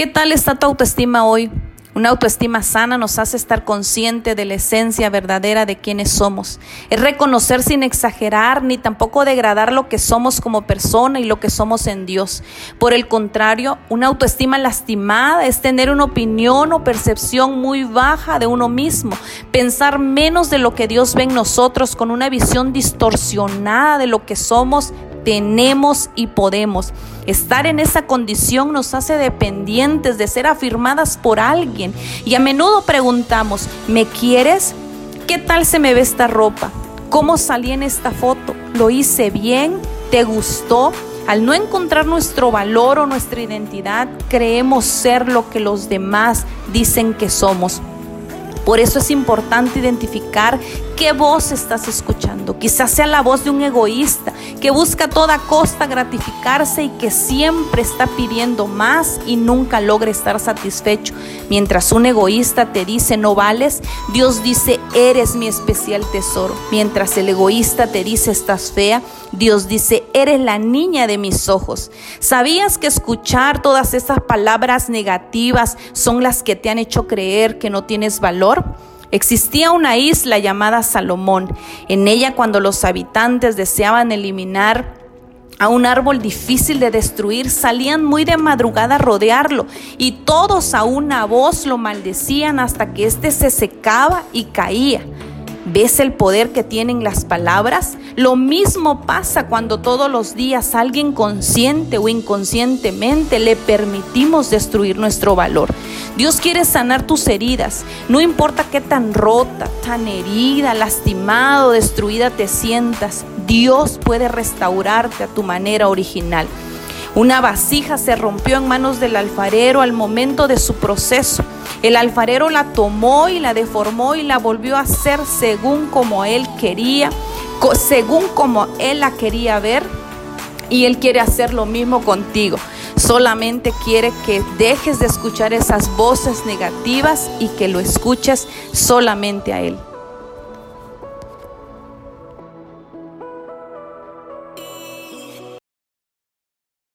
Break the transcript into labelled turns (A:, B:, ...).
A: ¿Qué tal está tu autoestima hoy? Una autoestima sana nos hace estar consciente de la esencia verdadera de quienes somos. Es reconocer sin exagerar ni tampoco degradar lo que somos como persona y lo que somos en Dios. Por el contrario, una autoestima lastimada es tener una opinión o percepción muy baja de uno mismo, pensar menos de lo que Dios ve en nosotros con una visión distorsionada de lo que somos tenemos y podemos. Estar en esa condición nos hace dependientes de ser afirmadas por alguien. Y a menudo preguntamos, ¿me quieres? ¿Qué tal se me ve esta ropa? ¿Cómo salí en esta foto? ¿Lo hice bien? ¿Te gustó? Al no encontrar nuestro valor o nuestra identidad, creemos ser lo que los demás dicen que somos. Por eso es importante identificar qué voz estás escuchando. Quizás sea la voz de un egoísta que busca a toda costa gratificarse y que siempre está pidiendo más y nunca logra estar satisfecho. Mientras un egoísta te dice no vales, Dios dice eres mi especial tesoro. Mientras el egoísta te dice estás fea, Dios dice eres la niña de mis ojos. ¿Sabías que escuchar todas esas palabras negativas son las que te han hecho creer que no tienes valor? Existía una isla llamada Salomón. En ella cuando los habitantes deseaban eliminar a un árbol difícil de destruir, salían muy de madrugada a rodearlo y todos a una voz lo maldecían hasta que éste se secaba y caía. ¿Ves el poder que tienen las palabras? Lo mismo pasa cuando todos los días alguien consciente o inconscientemente le permitimos destruir nuestro valor. Dios quiere sanar tus heridas. No importa qué tan rota, tan herida, lastimado, destruida te sientas. Dios puede restaurarte a tu manera original. Una vasija se rompió en manos del alfarero al momento de su proceso. El alfarero la tomó y la deformó y la volvió a hacer según como él quería, según como él la quería ver. Y él quiere hacer lo mismo contigo. Solamente quiere que dejes de escuchar esas voces negativas y que lo escuches solamente a él.